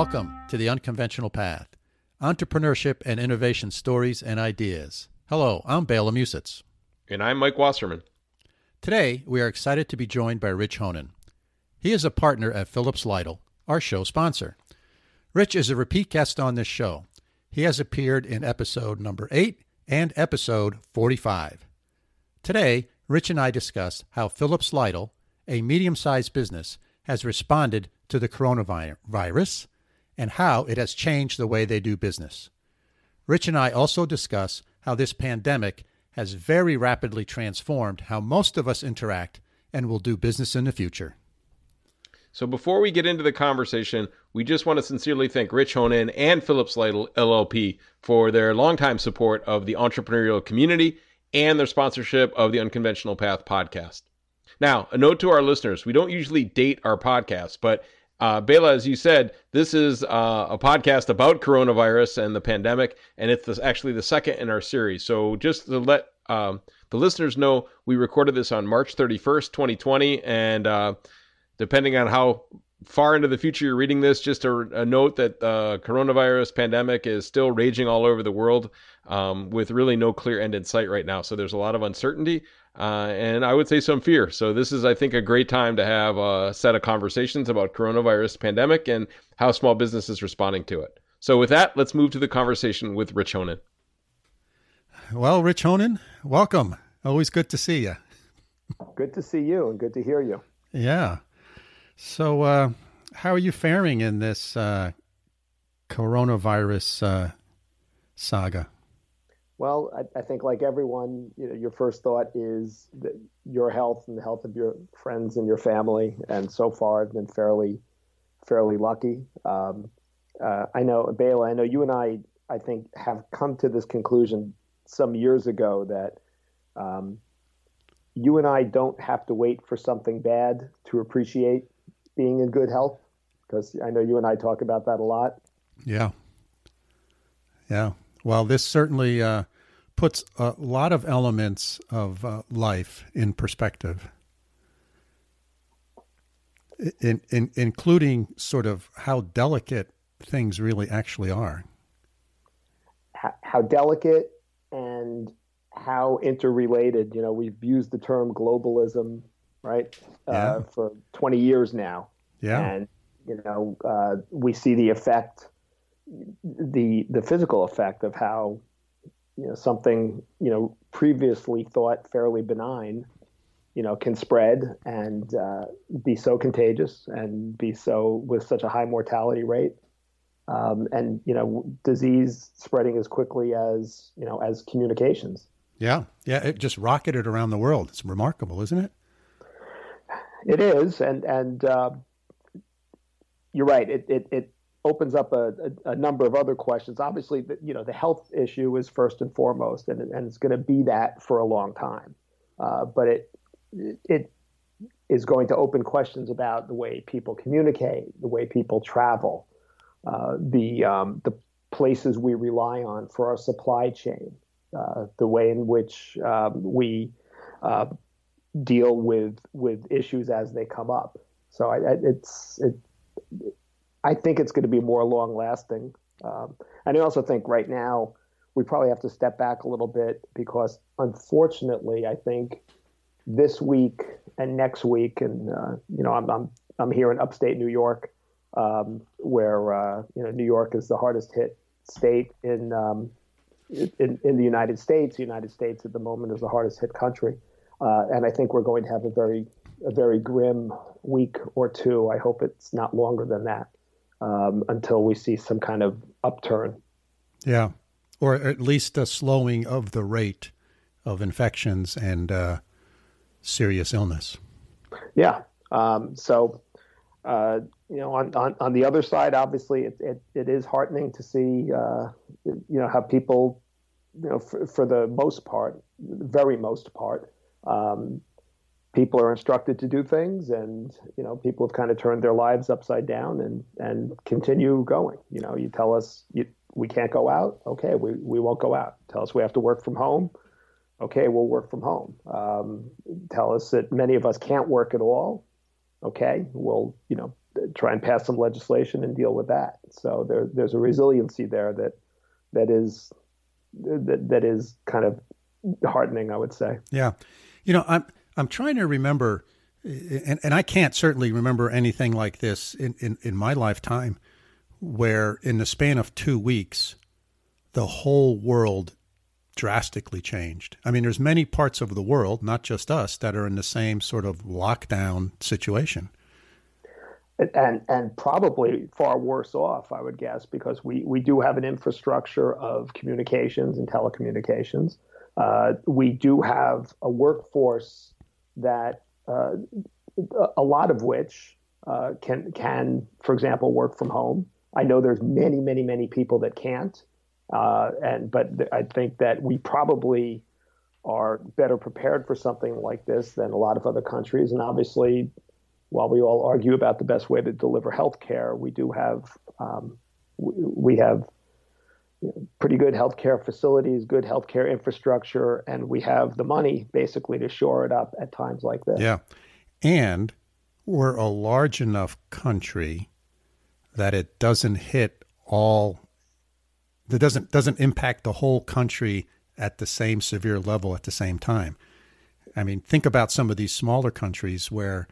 Welcome to the Unconventional Path entrepreneurship and innovation stories and ideas. Hello, I'm Bela Musits. And I'm Mike Wasserman. Today, we are excited to be joined by Rich Honen. He is a partner at Phillips Lytle, our show sponsor. Rich is a repeat guest on this show. He has appeared in episode number 8 and episode 45. Today, Rich and I discuss how Phillips Lytle, a medium sized business, has responded to the coronavirus and how it has changed the way they do business. Rich and I also discuss how this pandemic has very rapidly transformed how most of us interact and will do business in the future. So before we get into the conversation, we just want to sincerely thank Rich Honen and Phillips LLP for their longtime support of the entrepreneurial community and their sponsorship of the Unconventional Path podcast. Now, a note to our listeners, we don't usually date our podcasts, but uh, Bela, as you said, this is uh, a podcast about coronavirus and the pandemic, and it's the, actually the second in our series. So just to let um, the listeners know, we recorded this on March 31st, 2020, and uh, depending on how far into the future you're reading this, just a, a note that the uh, coronavirus pandemic is still raging all over the world um, with really no clear end in sight right now. So there's a lot of uncertainty uh, and I would say some fear. So this is, I think, a great time to have a set of conversations about coronavirus pandemic and how small business is responding to it. So with that, let's move to the conversation with Rich Honen. Well, Rich Honen, welcome. Always good to see you. Good to see you and good to hear you. Yeah. So, uh, how are you faring in this uh, coronavirus uh, saga? Well, I, I, think like everyone, you know, your first thought is your health and the health of your friends and your family. And so far, I've been fairly, fairly lucky. Um, uh, I know, Bela, I know you and I, I think, have come to this conclusion some years ago that um, you and I don't have to wait for something bad to appreciate being in good health. Because I know you and I talk about that a lot. Yeah. Yeah. Well, this certainly uh, puts a lot of elements of uh, life in perspective, in, in, including sort of how delicate things really actually are. How, how delicate and how interrelated. You know, we've used the term globalism, right, uh, yeah. for 20 years now. Yeah. And, you know, uh, we see the effect the the physical effect of how you know something you know previously thought fairly benign you know can spread and uh, be so contagious and be so with such a high mortality rate. Um, and you know disease spreading as quickly as you know as communications. Yeah. Yeah. It just rocketed around the world. It's remarkable isn't it? It is. And and uh, you're right. It, it it opens up a, a, a, number of other questions. Obviously, the, you know, the health issue is first and foremost, and, and it's going to be that for a long time. Uh, but it it is going to open questions about the way people communicate, the way people travel, uh, the um, the places we rely on for our supply chain, uh, the way in which um, we uh, deal with with issues as they come up. So I, I, it's it, I think it's going to be more long lasting. Um, and I also think right now we probably have to step back a little bit because unfortunately, I think this week and next week, and uh, you know, I'm, I'm I'm here in upstate New York, um, where uh, you know New York is the hardest hit state in, um, in in the United States. The United States at the moment is the hardest hit country, uh, and I think we're going to have a very a very grim week or two. I hope it's not longer than that um, until we see some kind of upturn. Yeah, or at least a slowing of the rate of infections and uh, serious illness. Yeah. Um, so, uh, you know, on, on, on the other side, obviously, it, it, it is heartening to see, uh, you know, how people, you know, for, for the most part, very most part, um, people are instructed to do things and you know people have kind of turned their lives upside down and and continue going you know you tell us you, we can't go out okay we, we won't go out tell us we have to work from home okay we'll work from home um, tell us that many of us can't work at all okay we'll you know try and pass some legislation and deal with that. So there, there's a resiliency there that that is that, that is kind of heartening, I would say. Yeah, you know, I'm I'm trying to remember, and and I can't certainly remember anything like this in in, in my lifetime, where in the span of two weeks, the whole world drastically changed. I mean, there's many parts of the world, not just us, that are in the same sort of lockdown situation. And and probably far worse off, I would guess, because we, we do have an infrastructure of communications and telecommunications. Uh, we do have a workforce that uh, a lot of which uh, can can, for example, work from home. I know there's many, many, many people that can't, uh, and but th- I think that we probably are better prepared for something like this than a lot of other countries. And obviously, while we all argue about the best way to deliver health care, we do have um, we, we have pretty good healthcare facilities, good healthcare infrastructure, and we have the money basically to shore it up at times like this. Yeah, and we're a large enough country that it doesn't hit all that doesn't doesn't impact the whole country at the same severe level at the same time. I mean, think about some of these smaller countries where,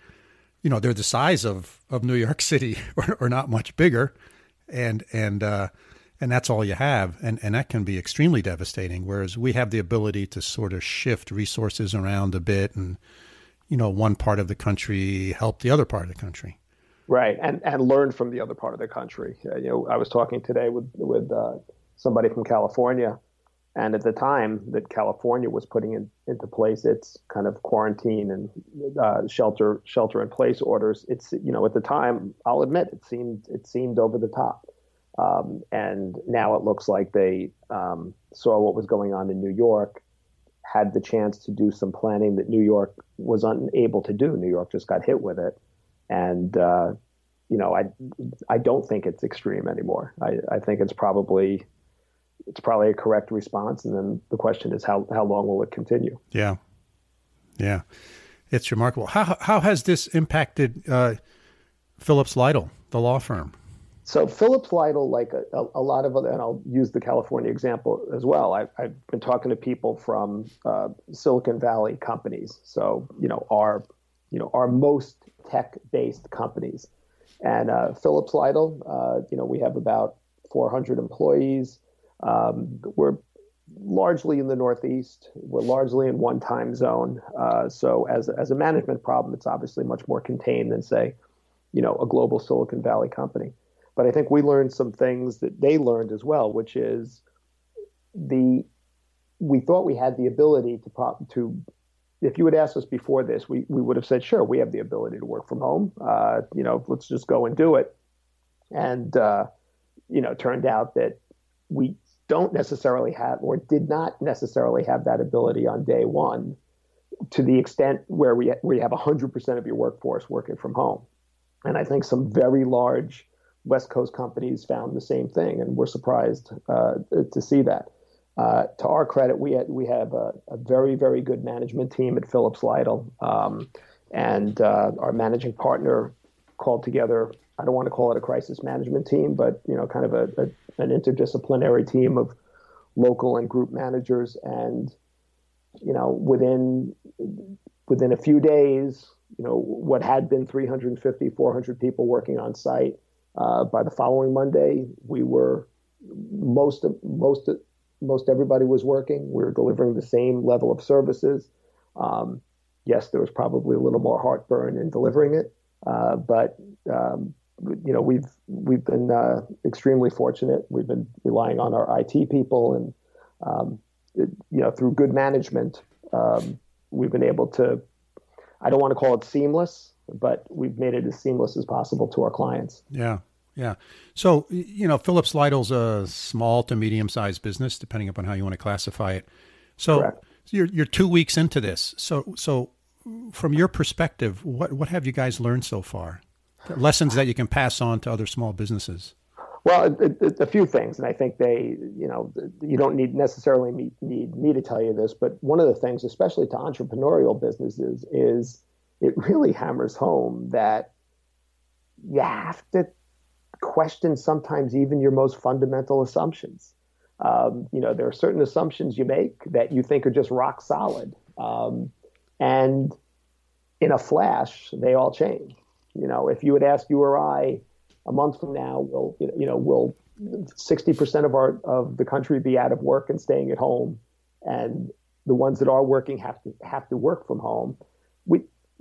you know, they're the size of, of New York City or, or not much bigger, and and uh, and that's all you have, and and that can be extremely devastating. Whereas we have the ability to sort of shift resources around a bit, and you know, one part of the country help the other part of the country. Right, and and learn from the other part of the country. Uh, you know, I was talking today with with uh, somebody from California. And at the time that California was putting in, into place its kind of quarantine and uh, shelter shelter in place orders, it's you know at the time I'll admit it seemed it seemed over the top, um, and now it looks like they um, saw what was going on in New York, had the chance to do some planning that New York was unable to do. New York just got hit with it, and uh, you know I I don't think it's extreme anymore. I, I think it's probably it's probably a correct response. And then the question is how how long will it continue? Yeah, yeah, it's remarkable. How how has this impacted uh, Phillips Lytle, the law firm? So Phillips Lytle, like a, a, lot of other, and I'll use the California example as well. I, have been talking to people from uh, Silicon Valley companies. So you know our you know our most tech-based companies, and uh, Phillips Lytle, uh, you know we have about 400 employees. Um, we're largely in the Northeast. We're largely in one time zone. Uh, so as as a management problem, it's obviously much more contained than say, you know, a global Silicon Valley company. But I think we learned some things that they learned as well, which is the we thought we had the ability to prop, to if you had asked us before this, we, we would have said, sure, we have the ability to work from home. Uh, you know, let's just go and do it. And, uh, you know, turned out that we don't necessarily have or did not necessarily have that ability on day one to the extent where we you have 100% of your workforce working from home. And I think some very large West Coast companies found the same thing, and we're surprised uh, to see that. Uh, to our credit, we had, we have a, a, very very good management team at Phillips Lytle, um, and uh, our managing partner called together. I don't want to call it a crisis management team, but you know, kind of a, a an interdisciplinary team of local and group managers, and you know, within within a few days, you know, what had been 350, 400 people working on site. Uh, by the following Monday, we were most of, most of, most everybody was working. We were delivering the same level of services. Um, yes, there was probably a little more heartburn in delivering it, uh, but um, you know we've we've been uh, extremely fortunate. We've been relying on our IT people, and um, it, you know through good management, um, we've been able to. I don't want to call it seamless, but we've made it as seamless as possible to our clients. Yeah, yeah. So you know, Phillips Lytle's a small to medium sized business, depending upon how you want to classify it. So, so you're you're two weeks into this. So so from your perspective, what what have you guys learned so far? lessons that you can pass on to other small businesses? Well, it, a few things, and I think they, you know, you don't need necessarily need, need me to tell you this, but one of the things, especially to entrepreneurial businesses, is it really hammers home that you have to question sometimes even your most fundamental assumptions. Um, you know, there are certain assumptions you make that you think are just rock solid. Um, and in a flash, they all change. You know, if you would ask you or I a month from now, will you know, will 60% of our of the country be out of work and staying at home, and the ones that are working have to have to work from home.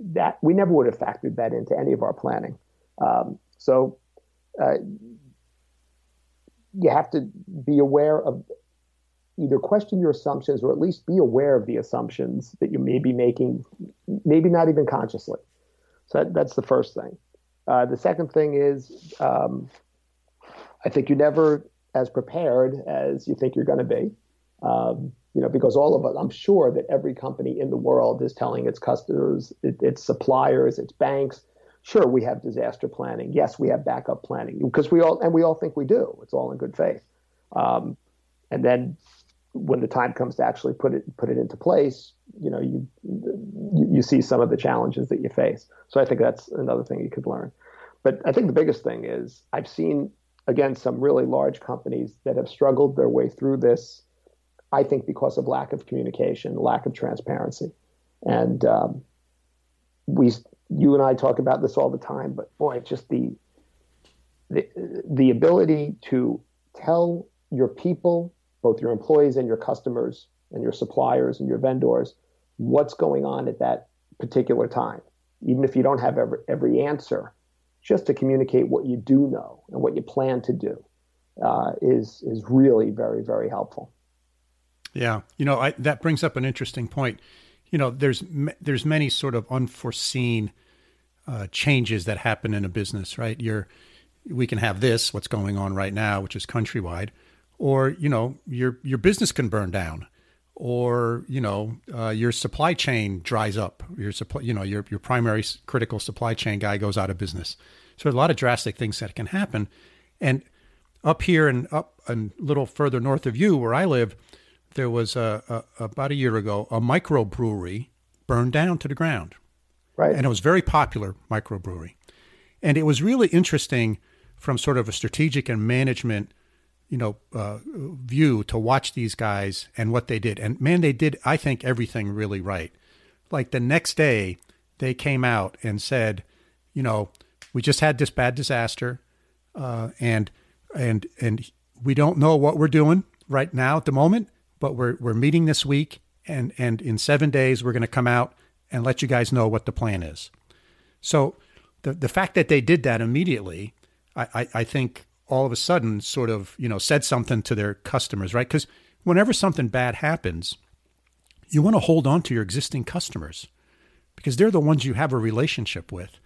That we never would have factored that into any of our planning. Um, so uh, you have to be aware of either question your assumptions or at least be aware of the assumptions that you may be making, maybe not even consciously. So that, that's the first thing. Uh, the second thing is, um, I think you're never as prepared as you think you're going to be. Um, you know, because all of us, I'm sure that every company in the world is telling its customers, it, its suppliers, its banks, sure, we have disaster planning. Yes, we have backup planning because we all, and we all think we do. It's all in good faith. Um, and then when the time comes to actually put it put it into place, you know, you you see some of the challenges that you face. So I think that's another thing you could learn. But I think the biggest thing is I've seen again some really large companies that have struggled their way through this. I think because of lack of communication, lack of transparency, and um, we you and I talk about this all the time. But boy, just the the the ability to tell your people both your employees and your customers and your suppliers and your vendors what's going on at that particular time. Even if you don't have every, every answer, just to communicate what you do know and what you plan to do uh, is is really very very helpful. Yeah, you know I, that brings up an interesting point. You know, there's there's many sort of unforeseen uh, changes that happen in a business, right? You're we can have this, what's going on right now, which is countrywide, or you know your your business can burn down or you know uh, your supply chain dries up your supply you know your your primary critical supply chain guy goes out of business so a lot of drastic things that can happen and up here and up a little further north of you where i live there was a, a, about a year ago a microbrewery burned down to the ground right and it was very popular microbrewery and it was really interesting from sort of a strategic and management you know, uh, view to watch these guys and what they did. And man, they did, I think, everything really right. Like the next day, they came out and said, you know, we just had this bad disaster, uh, and and and we don't know what we're doing right now at the moment, but we're we're meeting this week, and and in seven days we're going to come out and let you guys know what the plan is. So the the fact that they did that immediately, I, I, I think all of a sudden sort of, you know, said something to their customers, right? Because whenever something bad happens, you want to hold on to your existing customers because they're the ones you have a relationship with.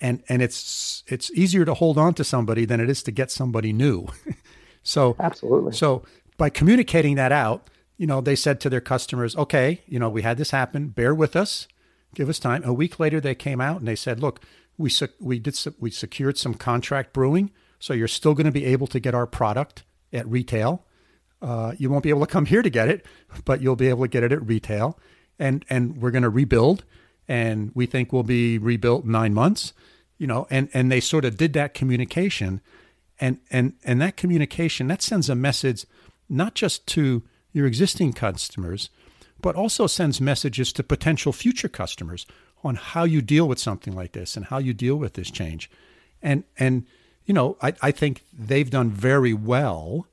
And and it's it's easier to hold on to somebody than it is to get somebody new. so Absolutely. So by communicating that out, you know, they said to their customers, "Okay, you know, we had this happen. Bear with us. Give us time." A week later they came out and they said, "Look, we we did we secured some contract brewing so you're still going to be able to get our product at retail. Uh, you won't be able to come here to get it, but you'll be able to get it at retail. And and we're going to rebuild, and we think we'll be rebuilt in nine months. You know, and and they sort of did that communication, and and and that communication that sends a message not just to your existing customers, but also sends messages to potential future customers on how you deal with something like this and how you deal with this change. And and you know, I, I think they've done very well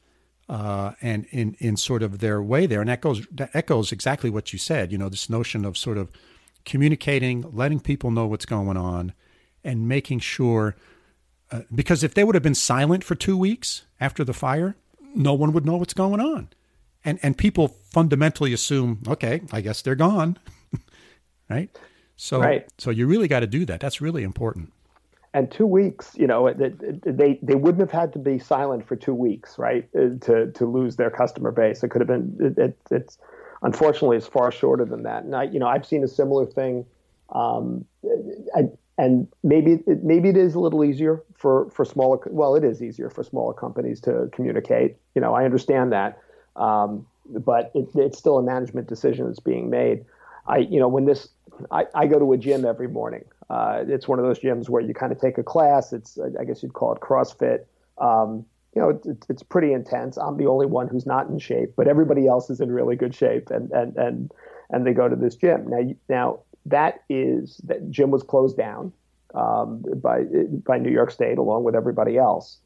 uh, and in, in sort of their way there. And that goes that echoes exactly what you said, you know, this notion of sort of communicating, letting people know what's going on, and making sure uh, because if they would have been silent for two weeks after the fire, no one would know what's going on. And and people fundamentally assume, okay, I guess they're gone. right? So right. so you really got to do that. That's really important and two weeks, you know, they they wouldn't have had to be silent for two weeks, right, uh, to to lose their customer base. It could have been. It, it, it's unfortunately it's far shorter than that. And I, you know, I've seen a similar thing. Um, I, and maybe it, maybe it is a little easier for for smaller. Well, it is easier for smaller companies to communicate. You know, I understand that, um, but it, it's still a management decision that's being made. I, you know, when this, I, I go to a gym every morning Uh, it's one of those gyms where you kind of take a class. It's I guess you'd call it CrossFit. Um, you know, it's, it's pretty intense. I'm the only one who's not in shape, but everybody else is in really good shape, and and and and they go to this gym. Now, now that is that gym was closed down um, by by New York State along with everybody else,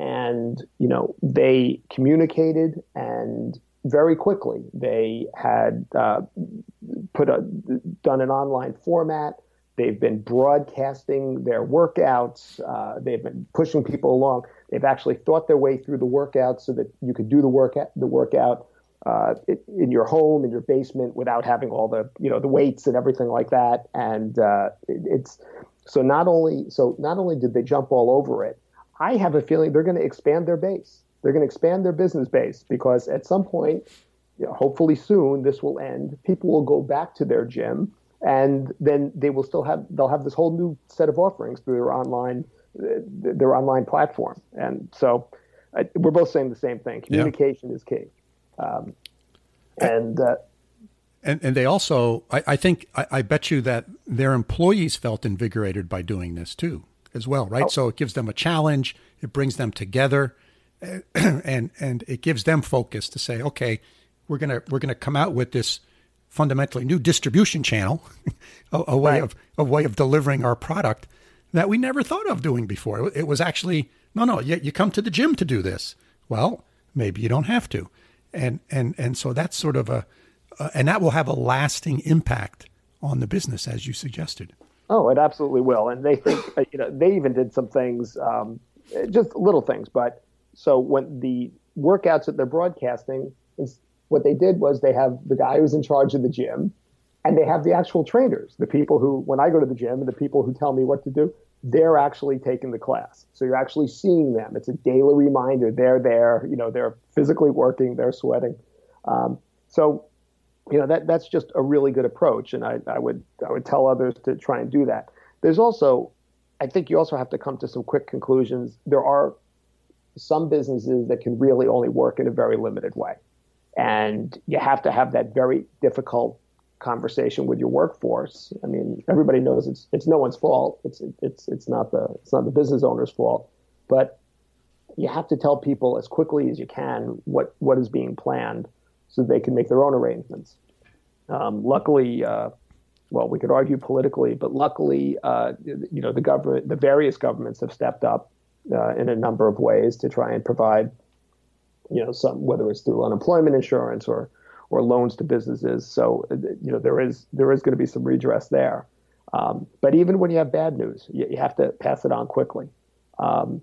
and you know they communicated and very quickly they had uh, put a done an online format They've been broadcasting their workouts. Uh, they've been pushing people along. They've actually thought their way through the workout so that you could do the workout the workout uh, in your home, in your basement, without having all the you know the weights and everything like that. And uh, it, it's so not only so not only did they jump all over it, I have a feeling they're going to expand their base. They're going to expand their business base because at some point, you know, hopefully soon, this will end. People will go back to their gym and then they will still have they'll have this whole new set of offerings through their online their online platform. And so I, we're both saying the same thing: communication yeah. is key. Um, and uh, and and they also, I, I think, I, I, bet you that their employees felt invigorated by doing this too, as well, right? Oh. So it gives them a challenge. It brings them together, and and it gives them focus to say, okay, we're gonna we're gonna come out with this fundamentally new distribution channel, a, a, way right. of a way of delivering our product that we never thought of doing before. It was actually no, no. You, you come to the gym to do this. Well, maybe you don't have to, and and and so that's sort of a, uh, and that will have a lasting impact on the business as you suggested. Oh, it absolutely will. And they think uh, you know they even did some things, um, just little things, but so when the workouts that they're broadcasting what they did was they have the guy who's in charge of the gym and they have the actual trainers, the people who, when I go to the gym and the people who tell me what to do, they're actually taking the class. So you're actually seeing them. It's a daily reminder. They're there, you know, they're physically working, they're sweating. Um, so, you know, that, that's just a really good approach. And I, I would, I would tell others to try and do that. There's also, I think you also have to come to some quick conclusions. There are some businesses that can really only work in a very limited way and you have to have that very difficult conversation with your workforce. I mean, everybody knows it's it's no one's fault. It's it's it's not the it's not the business owner's fault, but you have to tell people as quickly as you can what what is being planned, so they can make their own arrangements. Um, luckily, uh, well, we could argue politically, but luckily, uh, you know, the government, the various governments have stepped up uh, in a number of ways to try and provide you know, some whether it's through unemployment insurance or or loans to businesses. So you know there is there is going to be some redress there. Um, but even when you have bad news, you, you have to pass it on quickly. Um,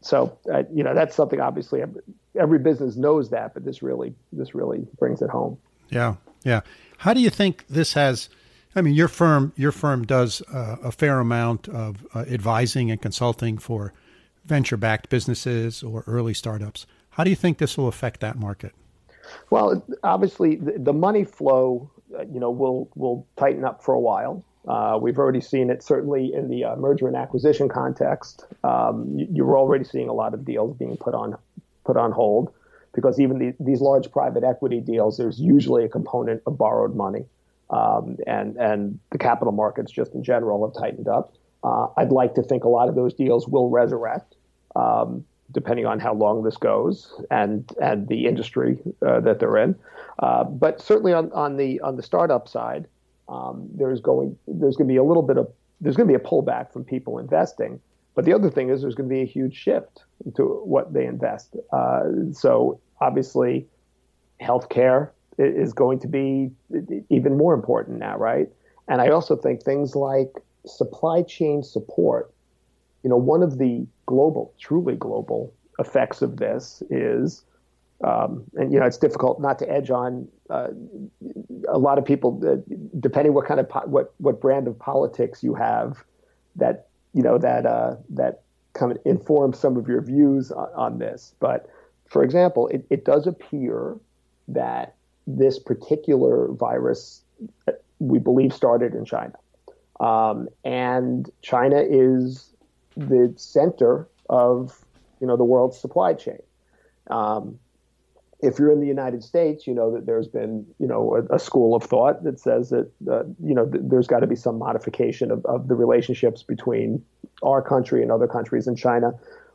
so uh, you know that's something obviously every, every, business knows that, but this really this really brings it home. Yeah, yeah. How do you think this has? I mean, your firm your firm does uh, a fair amount of uh, advising and consulting for venture backed businesses or early startups. How do you think this will affect that market? Well, obviously, the, money flow, uh, you know, will will tighten up for a while. Uh, we've already seen it certainly in the uh, merger and acquisition context. Um, you, are already seeing a lot of deals being put on put on hold because even the, these large private equity deals, there's usually a component of borrowed money, um, and and the capital markets just in general have tightened up. Uh, I'd like to think a lot of those deals will resurrect. Um, depending on how long this goes and and the industry uh, that they're in. Uh, but certainly on, on the on the startup side, um, there's going there's going to be a little bit of there's going to be a pullback from people investing. But the other thing is there's going to be a huge shift to what they invest. Uh, so obviously, healthcare is going to be even more important now, right? And I also think things like supply chain support you know, one of the global, truly global effects of this is, um, and you know, it's difficult not to edge on uh, a lot of people, uh, depending what kind of po- what what brand of politics you have, that you know that uh, that kind of informs some of your views on, on this. But for example, it, it does appear that this particular virus, uh, we believe, started in China. Um, and China is the center of you know the world's supply chain. Um, if you're in the United States, you know that there's been, you know, a, a school of thought that says that, uh, you know, th- there's got to be some modification of, of the relationships between our country and other countries in China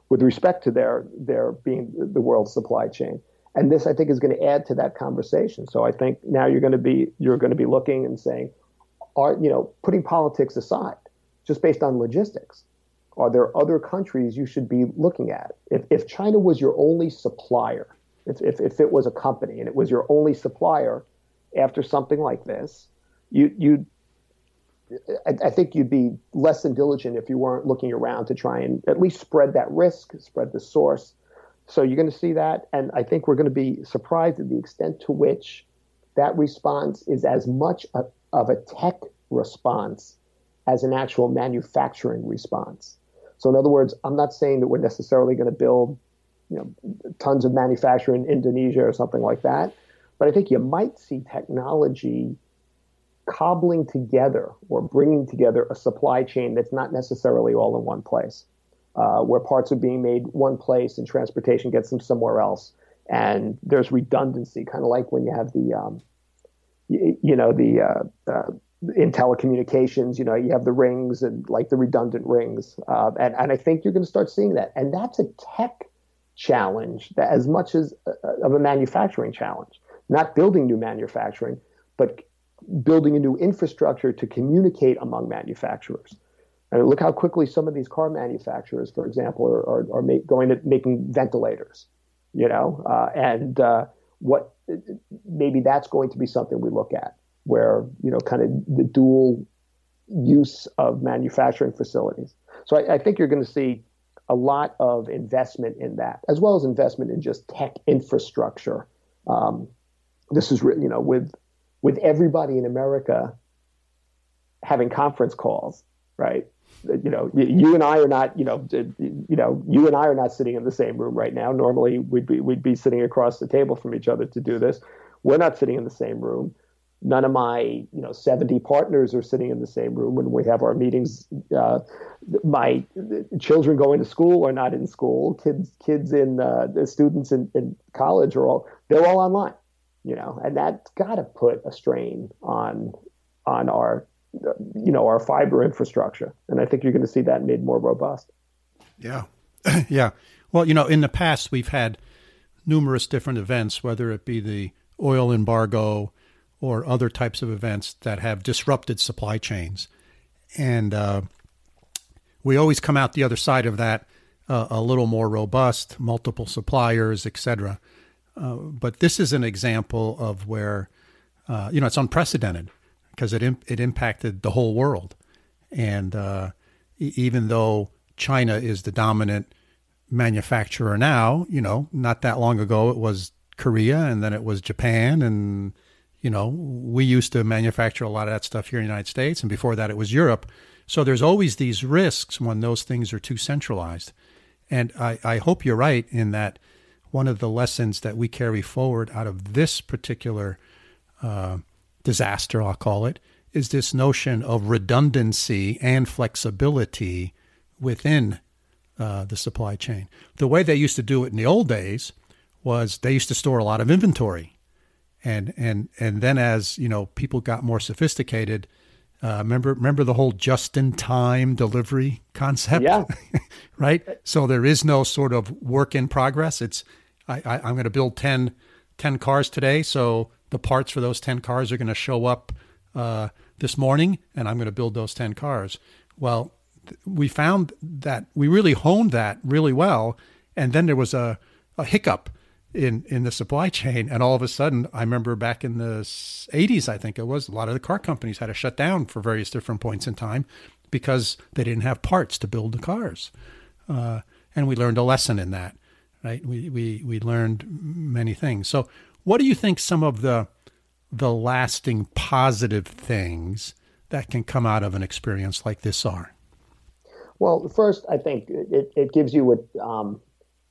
with respect to their their being the world supply chain. And this, I think, is going to add to that conversation. So I think now you're going to be you're going to be looking and saying, are you know, putting politics aside, just based on logistics, are there other countries you should be looking at? If if China was your only supplier if, if, if it was a company and it was your only supplier after something like this, you, you I, I, think you'd be less than diligent if you weren't looking around to try and at least spread that risk, spread the source. So you're going to see that, and I think we're going to be surprised at the extent to which that response is as much a, of a tech response as an actual manufacturing response. So in other words, I'm not saying that we're necessarily going to build you know, tons of manufacturing in Indonesia or something like that. But I think you might see technology cobbling together or bringing together a supply chain that's not necessarily all in one place, uh, where parts are being made one place and transportation gets them somewhere else. And there's redundancy, kind of like when you have the, um, you, you, know, the uh, uh, in telecommunications, you know, you have the rings and like the redundant rings. Uh, and, and I think you're going to start seeing that. And that's a tech challenge that as much as uh, of a manufacturing challenge, not building new manufacturing, but building a new infrastructure to communicate among manufacturers. And look how quickly some of these car manufacturers, for example, are, are, are make, going to making ventilators, you know, uh, and uh, what maybe that's going to be something we look at where, you know, kind of the dual use of manufacturing facilities. So I, I think you're going to see a lot of investment in that, as well as investment in just tech infrastructure. Um, this is, you know, with with everybody in America having conference calls, right? You know, you and I are not, you know, you know, you and I are not sitting in the same room right now. Normally, we'd be we'd be sitting across the table from each other to do this. We're not sitting in the same room none of my you know 70 partners are sitting in the same room when we have our meetings uh, my children going to school are not in school kids kids in uh, students in, in college are all they're all online you know and that's got to put a strain on on our you know our fiber infrastructure and i think you're going to see that made more robust yeah yeah well you know in the past we've had numerous different events whether it be the oil embargo or other types of events that have disrupted supply chains. And uh, we always come out the other side of that uh, a little more robust, multiple suppliers, etc. Uh, but this is an example of where, uh, you know, it's unprecedented because it, it impacted the whole world. And uh, even though China is the dominant manufacturer now, you know, not that long ago it was Korea and then it was Japan and you know, we used to manufacture a lot of that stuff here in the United States, and before that it was Europe. So there's always these risks when those things are too centralized. And I, I hope you're right in that one of the lessons that we carry forward out of this particular uh, disaster, I'll call it, is this notion of redundancy and flexibility within uh, the supply chain. The way they used to do it in the old days was they used to store a lot of inventory. And and and then as you know people got more sophisticated uh, remember remember the whole just in time delivery concept? Yeah. Right? So there is no sort of work in progress. It's I, I i'm going to build 10, 10 cars today so the parts for those 10 cars are going to show up uh, this morning and i'm going to build those 10 cars. Well we found that we really honed that really well and then there was a, a hiccup in in the supply chain and all of a sudden i remember back in the 80s i think it was a lot of the car companies had to shut down for various different points in time because they didn't have parts to build the cars. Uh, and we learned a lesson in that right? We, we we learned many things. So what do you think some of the the lasting positive things that can come out of an experience like this are? Well first i think it, it gives you what um,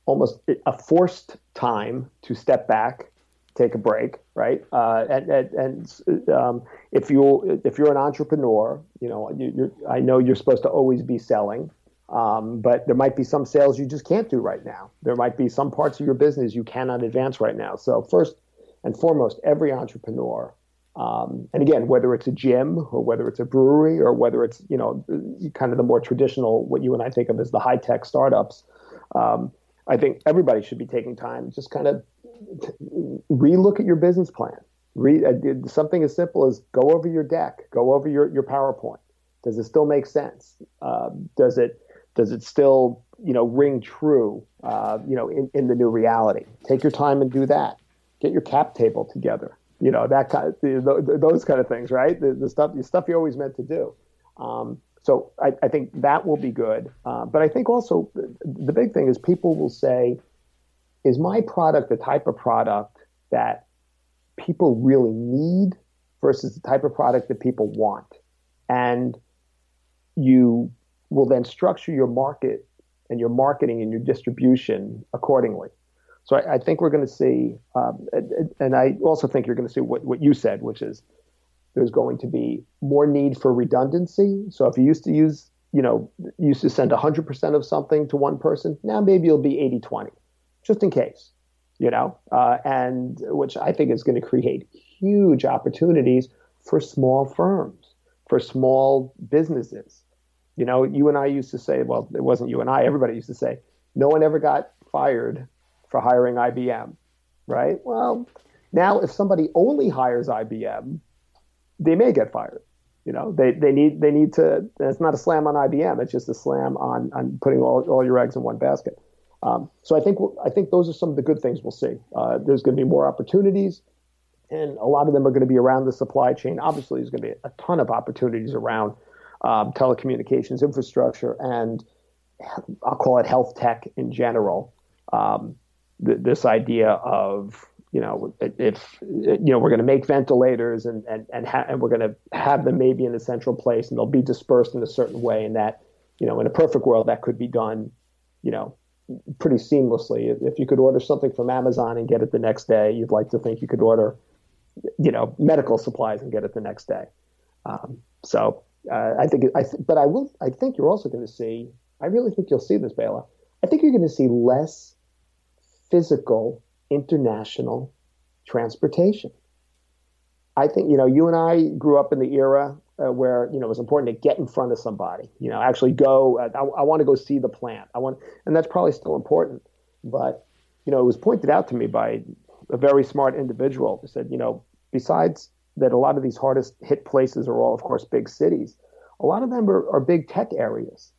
almost a forced time to step back, take a break, right? Uh, and and, and um, if you if you're an entrepreneur, you know, you, I know you're supposed to always be selling, Um, but there might be some sales you just can't do right now. There might be some parts of your business you cannot advance right now. So first and foremost, every entrepreneur, um, and again, whether it's a gym or whether it's a brewery or whether it's you know kind of the more traditional, what you and I think of as the high tech startups, um, I think everybody should be taking time just kind of relook at your business plan. Re, uh, something as simple as go over your deck, go over your, your PowerPoint. Does it still make sense? Uh, does it does it still you know ring true? Uh, you know in, in the new reality. Take your time and do that. Get your cap table together. You know that kind of, those kind of things, right? The, the stuff the stuff you're always meant to do. Um, so I, I, think that will be good. Uh, but I think also the, the big thing is people will say, is my product the type of product that people really need versus the type of product that people want? And you will then structure your market and your marketing and your distribution accordingly. So I, I think we're going to see, um, and, I also think you're going to see what, what you said, which is there's going to be more need for redundancy. So if you used to use, you know, used to send 100% of something to one person, now maybe it'll be 80 20, just in case, you know, uh, and which I think is going to create huge opportunities for small firms, for small businesses. You know, you and I used to say, well, it wasn't you and I, everybody used to say, no one ever got fired for hiring IBM, right? Well, now if somebody only hires IBM, they may get fired. You know, they, they need they need to. it's not a slam on IBM. It's just a slam on on putting all, all your eggs in one basket. Um, so I think I think those are some of the good things we'll see. Uh, there's going to be more opportunities, and a lot of them are going to be around the supply chain. Obviously, there's going to be a ton of opportunities around um, telecommunications infrastructure and I'll call it health tech in general. Um, th- this idea of you know, if you know, we're going to make ventilators and and and, ha- and we're going to have them maybe in a central place, and they'll be dispersed in a certain way, and that you know, in a perfect world, that could be done, you know, pretty seamlessly. If you could order something from Amazon and get it the next day, you'd like to think you could order, you know, medical supplies and get it the next day. Um, so uh, I think, I th- but I will. I think you're also going to see. I really think you'll see this, Bela. I think you're going to see less physical international transportation. I think, you know, you and I grew up in the era uh, where, you know, it was important to get in front of somebody, you know, actually go, uh, I, I want to go see the plant. I want, and that's probably still important. But, you know, it was pointed out to me by a very smart individual who said, you know, besides that a lot of these hardest hit places are all, of course, big cities, a lot of them are, are big tech areas.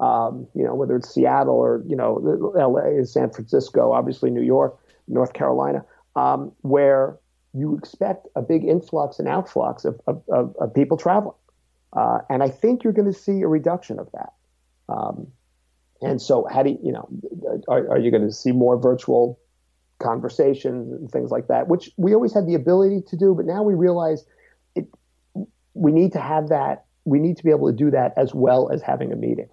Um, you know, whether it's Seattle or, you know, LA, San Francisco, obviously New York. North Carolina, um, where you expect a big influx and outflux of, of, of, of people traveling. Uh, and I think you're going to see a reduction of that. Um, and so, how do you, you know, are, are you going to see more virtual conversations and things like that, which we always had the ability to do, but now we realize it, we need to have that. We need to be able to do that as well as having a meeting.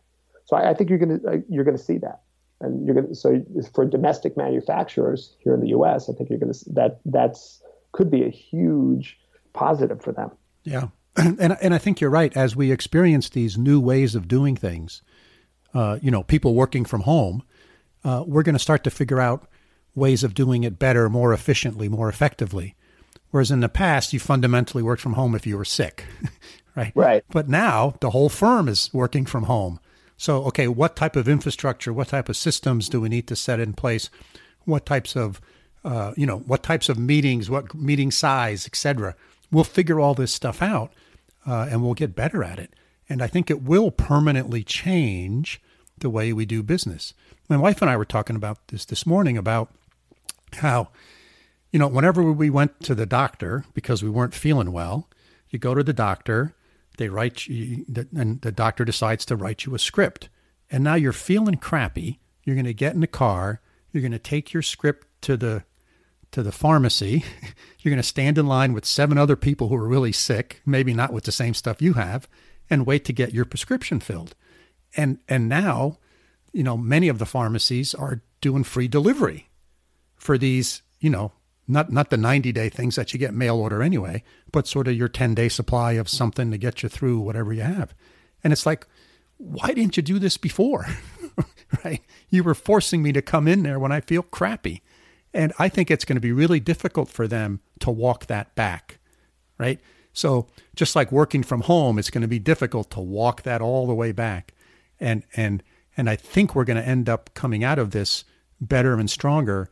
So I, I think you're going to uh, you're going to see that and you're going to so for domestic manufacturers here in the U.S., I think you're going to that that's could be a huge positive for them. Yeah, and and I think you're right. As we experience these new ways of doing things, uh, you know, people working from home, uh, we're going to start to figure out ways of doing it better, more efficiently, more effectively. Whereas in the past, you fundamentally worked from home if you were sick, right? Right. But now the whole firm is working from home. So, okay, what type of infrastructure, what type of systems do we need to set in place? What types of, uh, you know, what types of meetings, what meeting size, etc. We'll figure all this stuff out, uh, and we'll get better at it. And I think it will permanently change the way we do business. My wife and I were talking about this this morning about how, you know, whenever we went to the doctor because we weren't feeling well, you go to the doctor they write you, and the doctor decides to write you a script. And now you're feeling crappy. You're going to get in the car. You're going to take your script to the to the pharmacy. You're going to stand in line with seven other people who are really sick, maybe not with the same stuff you have, and wait to get your prescription filled. And and now, you know, many of the pharmacies are doing free delivery for these, you know, not not the 90 day things that you get mail order anyway, but sort of your 10 day supply of something to get you through whatever you have. And it's like, why didn't you do this before? right? You were forcing me to come in there when I feel crappy. And I think it's going to be really difficult for them to walk that back, right? So just like working from home, it's going to be difficult to walk that all the way back. And and and I think we're going to end up coming out of this better and stronger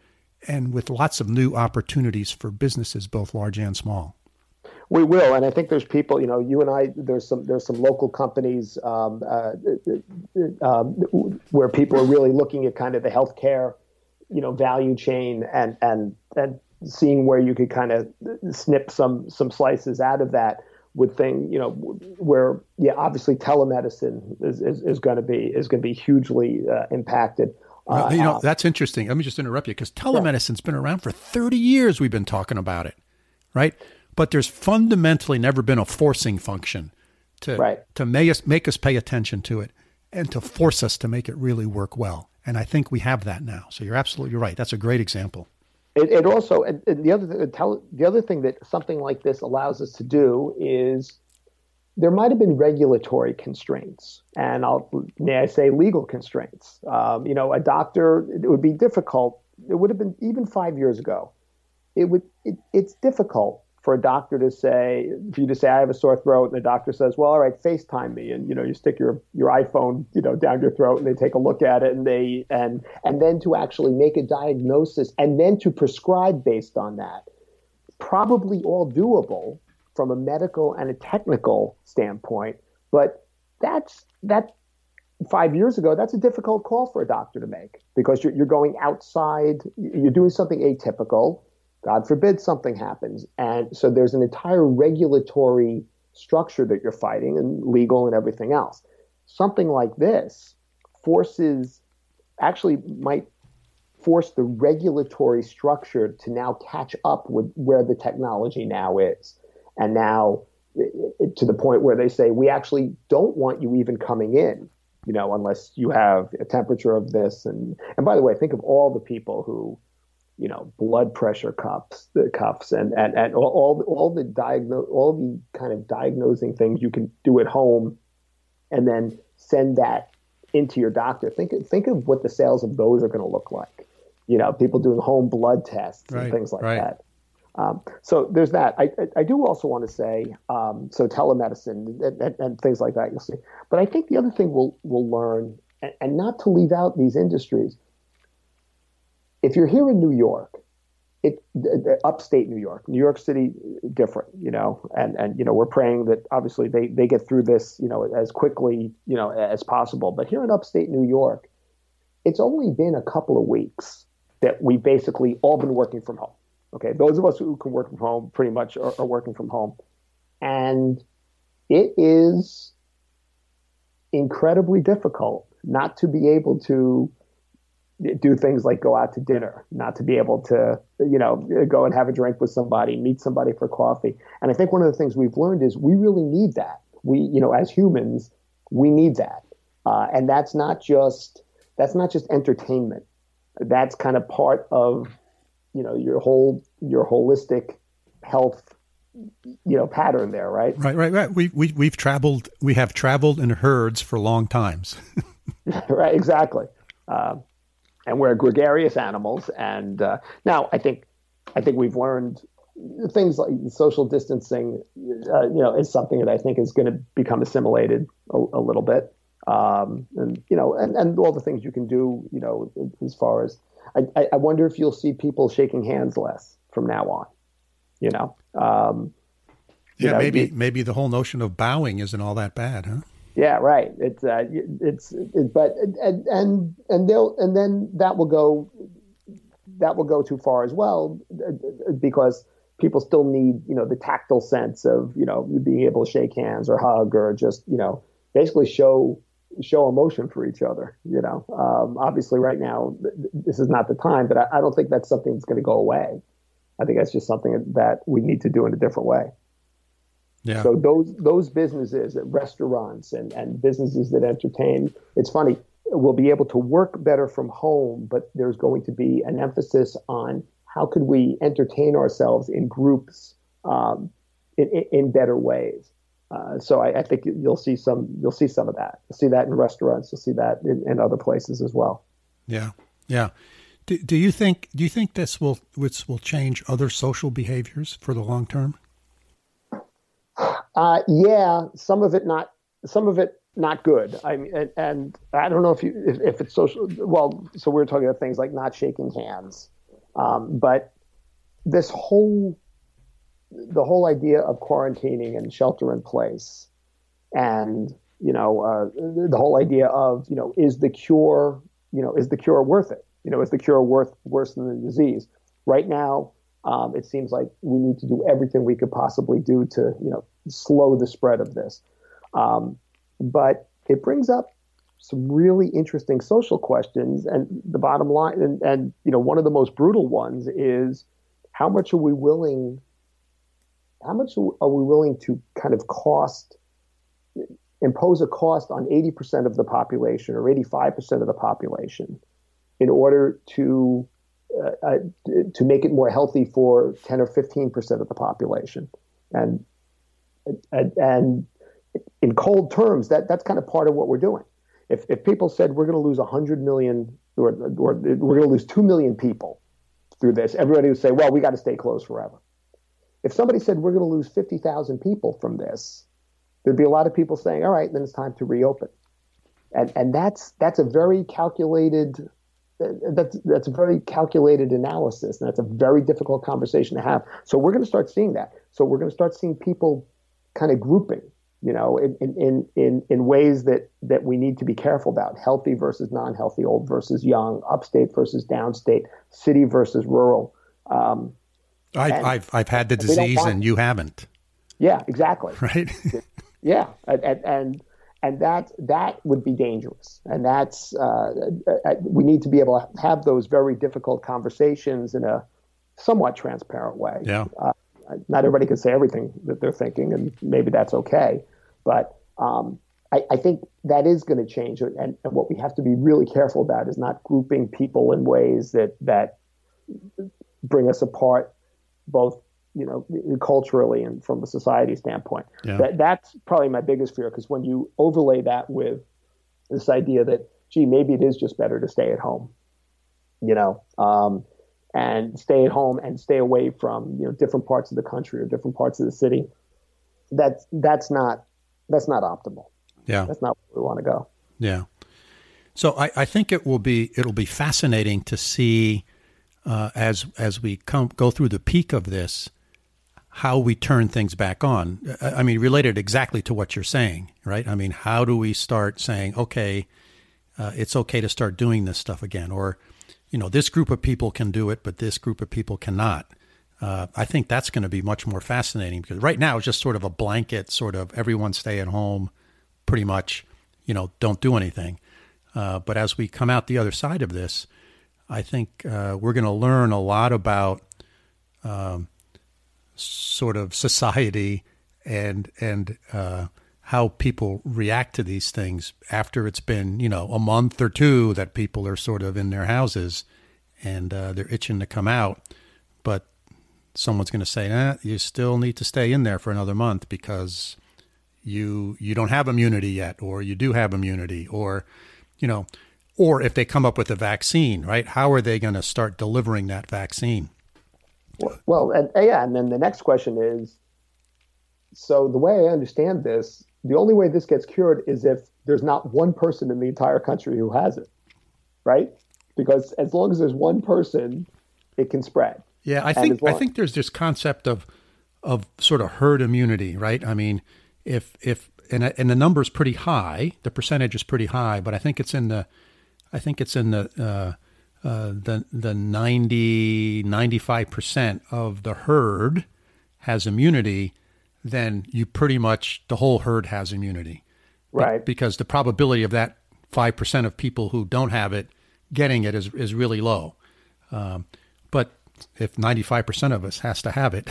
and with lots of new opportunities for businesses both large and small. We will, and I think there's people. You know, you and I. There's some. There's some local companies um, uh, um, where people are really looking at kind of the healthcare, you know, value chain and and and seeing where you could kind of snip some some slices out of that with thing. You know, where yeah, obviously telemedicine is is, is going to be is going to be hugely uh, impacted. Well, you know, uh, that's interesting. Let me just interrupt you because telemedicine's been around for 30 years. We've been talking about it, right? but there's fundamentally never been a forcing function to right. to make us make us pay attention to it and to force us to make it really work well. And I think we have that now. So you're absolutely right. That's a great example. It, it also and, and the other tell, the other thing that something like this allows us to do is there might have been regulatory constraints, and I'll may I say legal constraints. Um, you know, a doctor it would be difficult. It would have been even five years ago. It would. It, it's difficult for a doctor to say, for you to say, I have a sore throat, and the doctor says, well, all right, FaceTime me, and you know, you stick your your iPhone, you know, down your throat, and they take a look at it, and they and and then to actually make a diagnosis, and then to prescribe based on that, probably all doable from a medical and a technical standpoint, but that's that five years ago, that's a difficult call for a doctor to make because you're, you're going outside, you're doing something atypical God forbid something happens. And so there's an entire regulatory structure that you're fighting and legal and everything else. Something like this forces, actually, might force the regulatory structure to now catch up with where the technology now is. And now to the point where they say, we actually don't want you even coming in, you know, unless you have a temperature of this. And, and by the way, think of all the people who, you know, blood pressure cuffs, the cuffs, and and, and all, all all the diagnose all the kind of diagnosing things you can do at home, and then send that into your doctor. Think think of what the sales of those are going to look like. You know, people doing home blood tests right, and things like right. that. Um, so there's that. I, I, I, do also want to say, um, so telemedicine and, and, and, things like that, you'll see. But I think the other thing we'll, we'll learn, and, and not to leave out these industries, if you're here in New York, it upstate New York, New York City, different, you know, and and you know we're praying that obviously they they get through this, you know, as quickly, you know, as possible. But here in upstate New York, it's only been a couple of weeks that we basically all been working from home. Okay, those of us who can work from home pretty much are, are working from home, and it is incredibly difficult not to be able to do things like go out to dinner, not to be able to, you know, go and have a drink with somebody, meet somebody for coffee. And I think one of the things we've learned is we really need that. We, you know, as humans, we need that. Uh, and that's not just that's not just entertainment. That's kind of part of, you know, your whole your holistic health you know pattern there right right right right we, we we've traveled we have traveled in herds for long times right exactly um, and we're gregarious animals. And uh, now I think I think we've learned things like social distancing. Uh, you know, is something that I think is going to become assimilated a, a little bit. Um, and you know, and, and all the things you can do. You know, as far as I, I wonder if you'll see people shaking hands less from now on. You know. Um, yeah, you know, maybe it, maybe the whole notion of bowing isn't all that bad, huh? Yeah, right. It's uh, it's it, but and and and they'll and then that will go that will go too far as well because people still need you know the tactile sense of you know being able to shake hands or hug or just you know basically show show emotion for each other. You know, um, obviously right now this is not the time, but I, I don't think that's something that's going to go away. I think that's just something that we need to do in a different way. Yeah. So those those businesses, restaurants and, and businesses that entertain, it's funny, we'll be able to work better from home, but there's going to be an emphasis on how could we entertain ourselves in groups um, in, in, better ways. Uh, so I, I, think you'll see some you'll see some of that. You'll see that in restaurants. You'll see that in, in other places as well. Yeah, yeah. Do, do you think do you think this will this will change other social behaviors for the long term? Uh, yeah, some of it not some of it not good. I mean, and, and I don't know if you if, if, it's social. Well, so we are talking about things like not shaking hands, um, but this whole the whole idea of quarantining and shelter in place, and you know uh, the whole idea of you know is the cure you know is the cure worth it? You know, is the cure worth worse than the disease? Right now, um, it seems like we need to do everything we could possibly do to you know slow the spread of this. Um, but it brings up some really interesting social questions. And the bottom line, and, and you know, one of the most brutal ones is how much are we willing? How much are we willing to kind of cost, impose a cost on 80% of the population or 85% of the population in order to uh, uh, to make it more healthy for 10 or 15% of the population? And and, and in cold terms, that that's kind of part of what we're doing. If if people said we're going to lose 100 million or, or we're going to lose 2 million people through this, everybody would say, well, we got to stay closed forever. If somebody said we're going to lose 50,000 people from this, there'd be a lot of people saying, all right, then it's time to reopen. And and that's that's a very calculated that's that's a very calculated analysis and that's a very difficult conversation to have. So we're going to start seeing that. So we're going to start seeing people kind of grouping you know, in, in, in, in ways that, that we need to be careful about healthy versus non healthy, old versus young, upstate versus downstate, city versus rural. Um, I've, I've, I've had the disease and you haven't. Yeah, exactly. Right. yeah. And, and, and that, that would be dangerous. And that's, uh, uh, we need to be able to have those very difficult conversations in a somewhat transparent way. Yeah. Uh, not everybody can say everything that they're thinking, and maybe that's okay. But um, I, I, think that is going to change, and, and, what we have to be really careful about is not grouping people in ways that that bring us apart, both you know culturally and from a society standpoint. Yeah. That that's probably my biggest fear because when you overlay that with this idea that gee maybe it is just better to stay at home, you know. Um, and stay at home and stay away from you know different parts of the country or different parts of the city. That's that's not that's not optimal. Yeah, that's not where we want to go. Yeah. So I, I think it will be it'll be fascinating to see uh, as as we come go through the peak of this how we turn things back on. I mean, related exactly to what you're saying, right? I mean, how do we start saying, okay, uh, it's okay to start doing this stuff again, or you know, this group of people can do it, but this group of people cannot. Uh, I think that's going to be much more fascinating because right now it's just sort of a blanket, sort of everyone stay at home, pretty much, you know, don't do anything. Uh, but as we come out the other side of this, I think uh, we're going to learn a lot about um, sort of society and and uh, how people react to these things after it's been, you know, a month or two that people are sort of in their houses and uh, they're itching to come out. But someone's going to say, eh, you still need to stay in there for another month because you you don't have immunity yet, or you do have immunity, or you know, or if they come up with a vaccine, right? How are they going to start delivering that vaccine? Well, and, yeah, and then the next question is, so the way I understand this, the only way this gets cured is if there's not one person in the entire country who has it, right? Because as long as there's one person, it can spread. Yeah, I think I think there's this concept of of sort of herd immunity, right? I mean, if if and and the number is pretty high, the percentage is pretty high, but I think it's in the I think it's in the uh, uh, the the 90 95 percent of the herd has immunity then you pretty much the whole herd has immunity. Right. Because the probability of that 5% of people who don't have it getting it is, is really low. Um, but if 95% of us has to have it.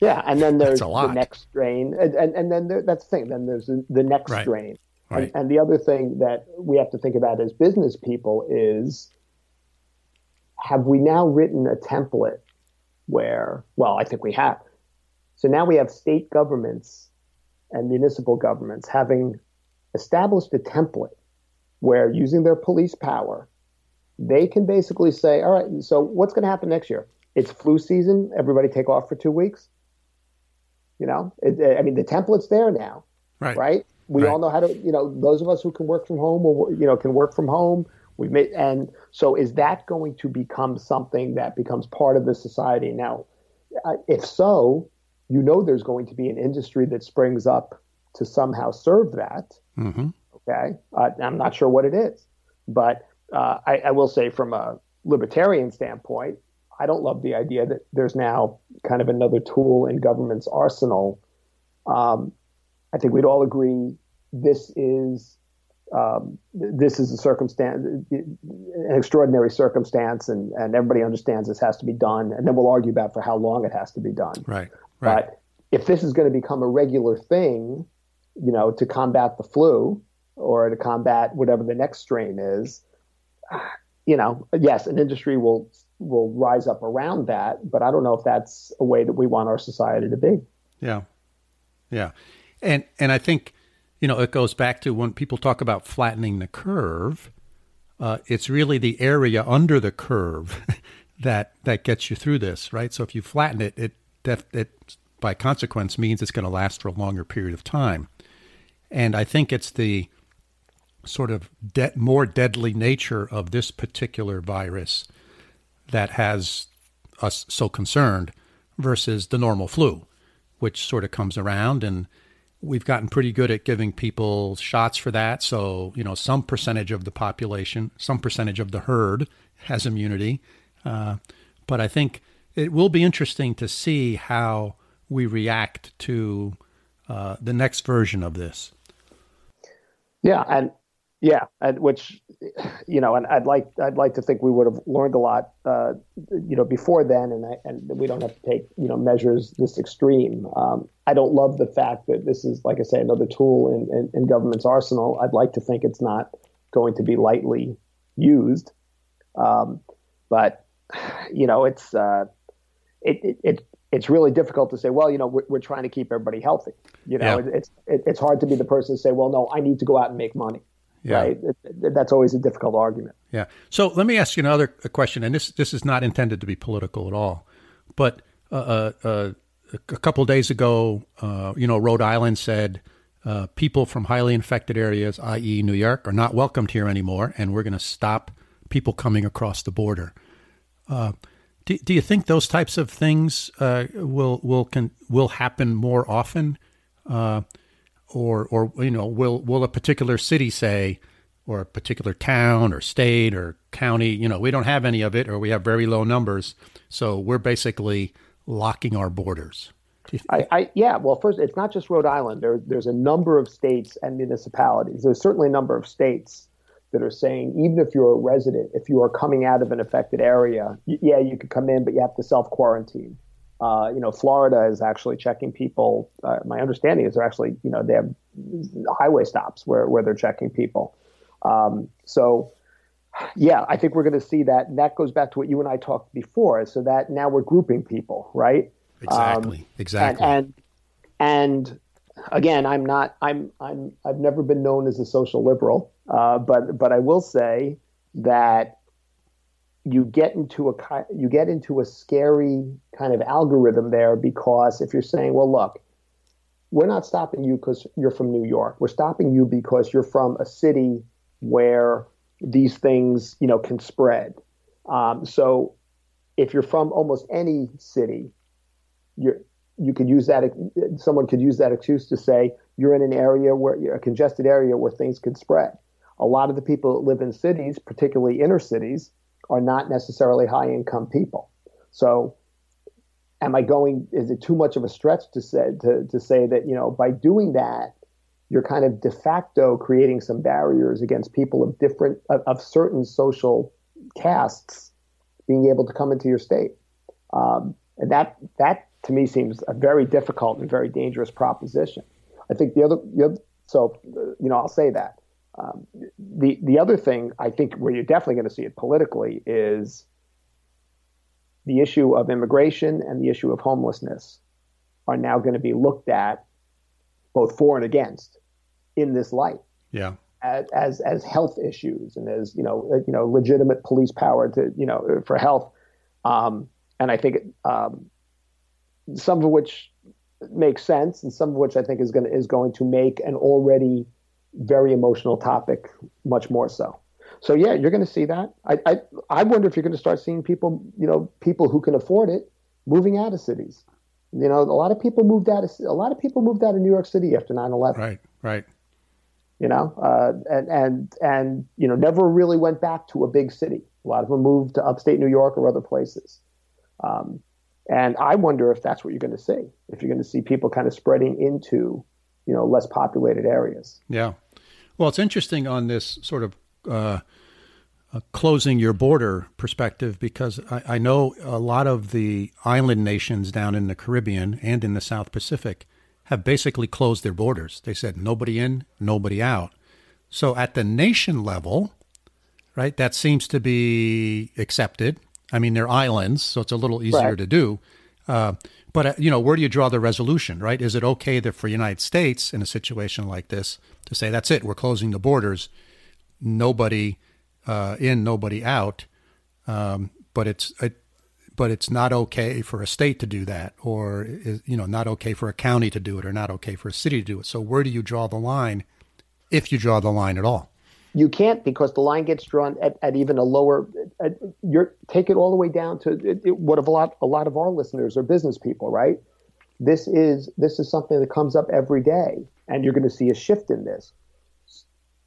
yeah. And then there's the next strain. And, and, and then there, that's the thing. Then there's the next right. strain. Right. And, and the other thing that we have to think about as business people is have we now written a template where, well, I think we have, so now we have state governments and municipal governments having established a template where using their police power, they can basically say, all right, so what's going to happen next year? It's flu season. Everybody take off for two weeks. You know, it, I mean, the template's there now, right? Right. We right. all know how to. You know, those of us who can work from home, or you know, can work from home. We've made, and so is that going to become something that becomes part of the society now? If so, you know, there's going to be an industry that springs up to somehow serve that. Mm-hmm. Okay, uh, I'm not sure what it is, but uh, I, I, will say from a libertarian standpoint, I don't love the idea that there's now kind of another tool in government's arsenal. Um, I think we'd all agree this is um, this is a circumstance, an extraordinary circumstance, and, and everybody understands this has to be done. And then we'll argue about for how long it has to be done. Right. right. But if this is going to become a regular thing, you know, to combat the flu or to combat whatever the next strain is, you know, yes, an industry will will rise up around that, but I don't know if that's a way that we want our society to be. Yeah, yeah, and and I think you know it goes back to when people talk about flattening the curve. Uh, it's really the area under the curve that that gets you through this, right? So if you flatten it, it that it by consequence means it's going to last for a longer period of time. And I think it's the sort of de- more deadly nature of this particular virus that has us so concerned versus the normal flu, which sort of comes around and we've gotten pretty good at giving people shots for that. So, you know, some percentage of the population, some percentage of the herd has immunity. Uh, but I think it will be interesting to see how we react to uh, the next version of this. Yeah, and yeah, and which you know, and I'd like I'd like to think we would have learned a lot, uh, you know, before then, and I, and we don't have to take you know measures this extreme. Um, I don't love the fact that this is, like I say, another tool in, in, in government's arsenal. I'd like to think it's not going to be lightly used, um, but you know, it's uh, it, it, it it's really difficult to say, well, you know, we're, we're trying to keep everybody healthy. You know, yeah. it, it's it, it's hard to be the person to say, well, no, I need to go out and make money. Yeah. Right. That's always a difficult argument. Yeah. So let me ask you another question, and this this is not intended to be political at all, but uh, uh, uh a couple days ago, uh, you know, Rhode Island said uh, people from highly infected areas, i.e., New York, are not welcomed here anymore, and we're going to stop people coming across the border. Uh, do, do you think those types of things will will can will happen more often? or or you know will will a particular city say or a particular town or state or county you know we don't have any of it or we have very low numbers so we're basically locking our borders I, I, yeah well first it's not just rhode island there, there's a number of states and municipalities there's certainly a number of states that are saying even if you're a resident if you are coming out of an affected area yeah you could come in but you have to self quarantine uh, you know, Florida is actually checking people. Uh, my understanding is they're actually, you know, they have highway stops where, where they're checking people. Um, so, yeah, I think we're going to see that. And that goes back to what you and I talked before. So that now we're grouping people, right? Exactly. Um, exactly. And, and, and again, I'm not. I'm. I'm. I've never been known as a social liberal, uh, but but I will say that you get into a you get into a scary kind of algorithm there because if you're saying, well, look, we're not stopping you because you're from New York. We're stopping you because you're from a city where these things, you know, can spread. Um, so if you're from almost any city, you're, you could use that. Someone could use that excuse to say you're in an area where you're a congested area where things can spread. A lot of the people that live in cities, particularly inner cities, are not necessarily high income people. So am I going is it too much of a stretch to say to, to say that, you know, by doing that, you're kind of de facto creating some barriers against people of different of, of certain social castes being able to come into your state. Um, and that that to me seems a very difficult and very dangerous proposition. I think the other, the so you know I'll say that um, the the other thing I think where you're definitely going to see it politically is the issue of immigration and the issue of homelessness are now going to be looked at both for and against, in this light. Yeah. As, as as health issues and as you know you know legitimate police power to you know for health, um, and I think um, some of which makes sense and some of which I think is going to is going to make an already very emotional topic much more so. So yeah, you're going to see that. I, I I wonder if you're going to start seeing people, you know, people who can afford it moving out of cities. You know, a lot of people moved out of a lot of people moved out of New York City after 9/11. Right, right. You know, uh, and and and you know, never really went back to a big city. A lot of them moved to upstate New York or other places. Um, and I wonder if that's what you're going to see. If you're going to see people kind of spreading into, you know, less populated areas. Yeah. Well, it's interesting on this sort of uh, uh, closing your border perspective because I, I, know a lot of the island nations down in the Caribbean and in the South Pacific have basically closed their borders. They said nobody in, nobody out. So at the nation level, right, that seems to be accepted. I mean, they're islands, so it's a little easier right. to do. Uh, but uh, you know, where do you draw the resolution, right? Is it okay that for the United States in a situation like this to say that's it, we're closing the borders, nobody uh, in, nobody out, um, but it's it, but it's not okay for a state to do that, or is, you know, not okay for a county to do it, or not okay for a city to do it. So where do you draw the line, if you draw the line at all? You can't because the line gets drawn at, at even a lower. At, you're take it all the way down to it, it, what a lot a lot of our listeners are business people, right? This is this is something that comes up every day, and you're going to see a shift in this.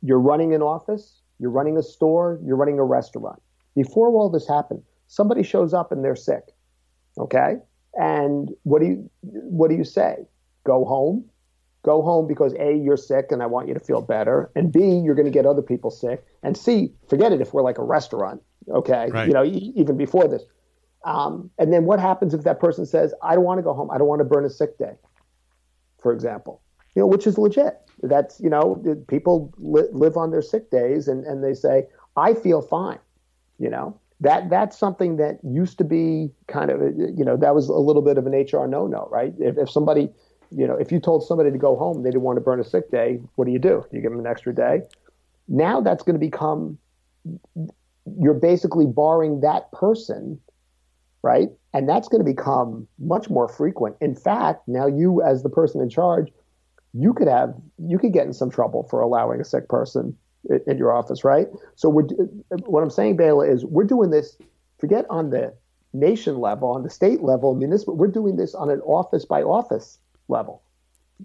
You're running an office, you're running a store, you're running a restaurant. Before all this happened, somebody shows up and they're sick. Okay, and what do you what do you say? Go home go home because A, you're sick and I want you to feel better. And B, you're going to get other people sick. And C, forget it if we're like a restaurant, okay? Right. You know, e- even before this. Um, and then what happens if that person says, I don't want to go home. I don't want to burn a sick day, for example, you know, which is legit. That's, you know, people li- live on their sick days and, and they say, I feel fine, you know. That that's something that used to be kind of you know that was a little bit of an HR no no right if, if somebody you know, if you told somebody to go home, they didn't want to burn a sick day, what do you do? You give them an extra day. Now that's going to become, you're basically barring that person, right? And that's going to become much more frequent. In fact, now you, as the person in charge, you could have, you could get in some trouble for allowing a sick person in, in your office, right? So we're, what I'm saying, Bela, is we're doing this, forget on the nation level, on the state level, municipal, we're doing this on an office by office level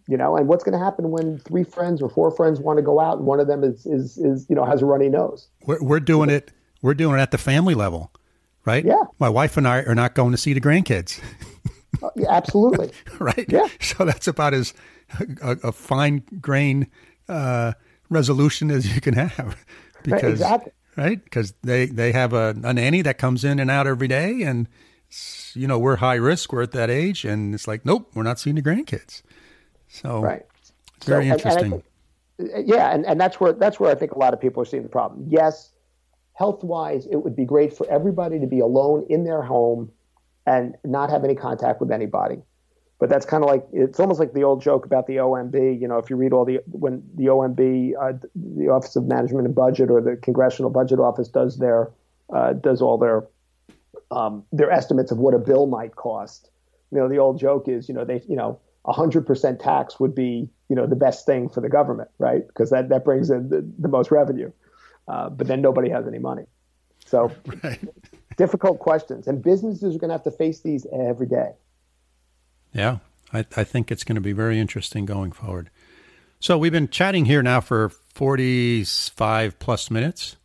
you know? And what's going to happen when three friends or four friends want to go out and one of them is is is you know has a runny nose? We're, we're doing it we're doing it at the family level right? Yeah. My wife and i are not going to see the grandkids. Uh, yeah, absolutely. Right? Yeah. So that's about as a, a fine grain uh, resolution as you can have because right, exactly right because they they have a, a nanny that comes in and out every day and you know, we're high risk, we're at that age, and it's like, nope, we're not seeing the grandkids. So right. it's very so, interesting. And, and think, yeah, and, and that's where that's where I think a lot of people are seeing the problem. Yes, health wise, it would be great for everybody to be alone in their home and not have any contact with anybody. But that's kind of like it's almost like the old joke about the OMB. You know, if you read all the when the OMB, uh, the Office of Management and Budget, or the Congressional Budget Office does their uh, does all their um, their estimates of what a bill might cost. You know, the old joke is, you know, they, you know, 100% tax would be, you know, the best thing for the government, right? Because that, that brings in the, the most revenue. Uh, but then nobody has any money. So right. difficult questions. And businesses are going to have to face these every day. Yeah, I, I think it's going to be very interesting going forward. So we've been chatting here now for 45 plus minutes.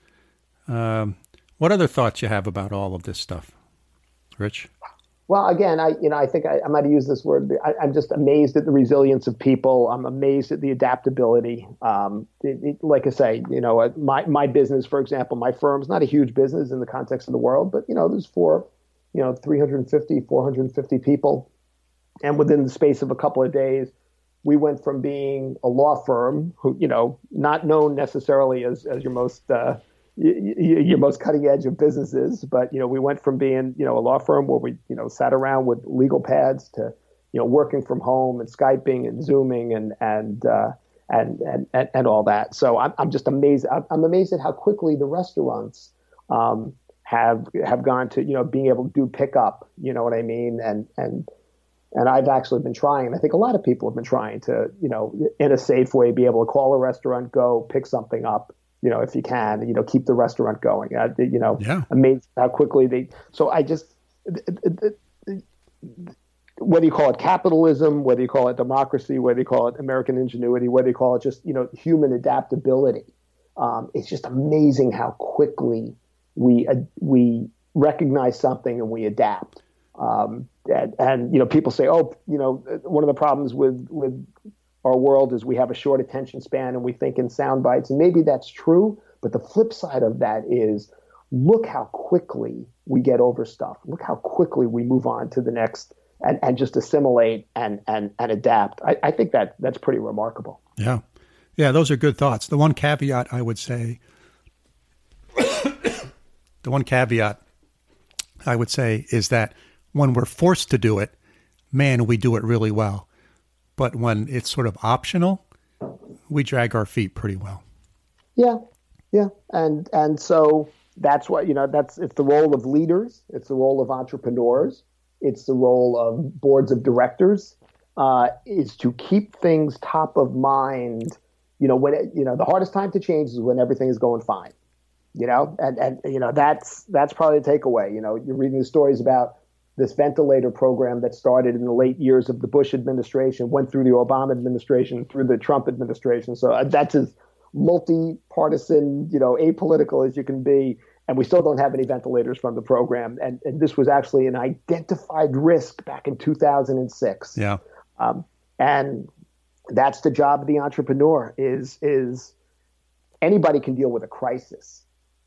Um, what other thoughts you have about all of this stuff, Rich? Well, again, I you know I think I, I might used this word. I, am just amazed at the resilience of people. I'm amazed at the adaptability. Um, it, it, like I say, you know, uh, my my business, for example, my firm's not a huge business in the context of the world, but you know, there's four, you know, 350, 450 people, and within the space of a couple of days, we went from being a law firm who, you know, not known necessarily as as your most uh, your most cutting edge of businesses. But you know, we went from being you know a law firm where we you know sat around with legal pads to you know, working from home and Skyping and Zooming and and uh, and, and, and all that. So I'm I'm just amazed. I'm amazed at how quickly the restaurants um, have have gone to you know being able to do pickup. You know what I mean? And and and I've actually been trying. And I think a lot of people have been trying to you know in a safe way be able to call a restaurant, go pick something up. You know, if you can, you know, keep the restaurant going. Uh, you know, yeah. amazed how quickly they. So I just whether you call it capitalism, whether you call it democracy, whether you call it American ingenuity, whether you call it just you know human adaptability, um, it's just amazing how quickly we uh, we recognize something and we adapt. Um, and, and, you know, people say, oh, you know, one of the problems with with our world is we have a short attention span and we think in sound bites, and maybe that's true. But the flip side of that is, look how quickly we get over stuff. Look how quickly we move on to the next and, and just assimilate and, and, and adapt. I, I think that that's pretty remarkable. Yeah. Yeah, those are good thoughts. The one caveat I would say, the one caveat I would say is that when we're forced to do it, man, we do it really well. But when it's sort of optional, we drag our feet pretty well. Yeah, yeah, and and so that's what you know. That's it's the role of leaders. It's the role of entrepreneurs it's the role of boards of directors uh, is to keep things top of mind. You know, when it, you know the hardest time to change is when everything is going fine. You know, and and you know that's that's probably the takeaway. You know, you're reading the stories about this ventilator program that started in the late years of the Bush administration, went through the Obama administration, through the Trump administration. So uh, that's as multi-partisan, you know, apolitical as you can be and we still don't have any ventilators from the program. And, and this was actually an identified risk back in 2006. Yeah. Um, and that's the job of the entrepreneur is is anybody can deal with a crisis.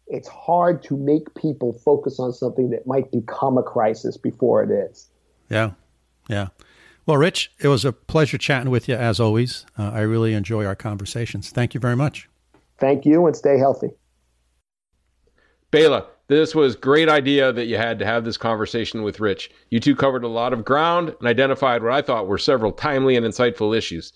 It's hard to make people focus on something that might become a crisis before it is. Yeah. Yeah. Well, Rich, it was a pleasure chatting with you as always. Uh, I really enjoy our conversations. Thank you very much. Thank you and stay healthy. Bela, this was great idea that you had to have this conversation with Rich. You two covered a lot of ground and identified what I thought were several timely and insightful issues.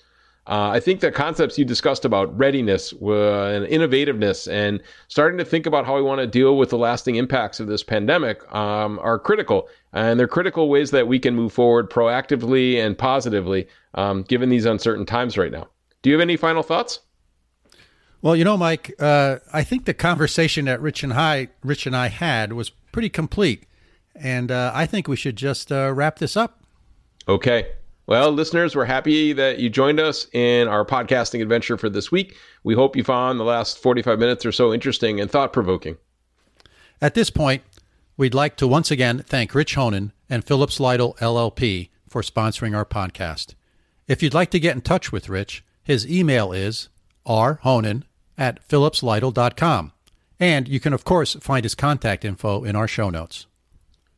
Uh, I think the concepts you discussed about readiness uh, and innovativeness and starting to think about how we want to deal with the lasting impacts of this pandemic um, are critical. And they're critical ways that we can move forward proactively and positively um, given these uncertain times right now. Do you have any final thoughts? Well, you know, Mike, uh, I think the conversation that Rich and I, Rich and I had was pretty complete, and uh, I think we should just uh, wrap this up. Okay. Well, listeners, we're happy that you joined us in our podcasting adventure for this week. We hope you found the last 45 minutes or so interesting and thought provoking. At this point, we'd like to once again thank Rich Honen and Phillips Lytle LLP for sponsoring our podcast. If you'd like to get in touch with Rich, his email is rhonen at phillipslytle.com. And you can, of course, find his contact info in our show notes.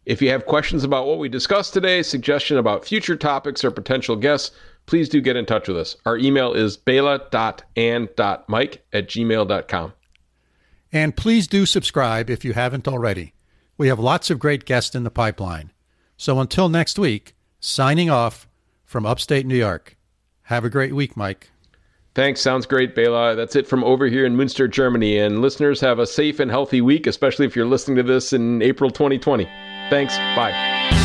If you have questions about what we discussed today, suggestion about future topics or potential guests, please do get in touch with us. Our email is bela.and.mike at gmail.com. And please do subscribe if you haven't already. We have lots of great guests in the pipeline. So until next week, signing off from upstate New York. Have a great week, Mike. Thanks. Sounds great, Bela. That's it from over here in Münster, Germany. And listeners, have a safe and healthy week, especially if you're listening to this in April 2020. Thanks. Bye.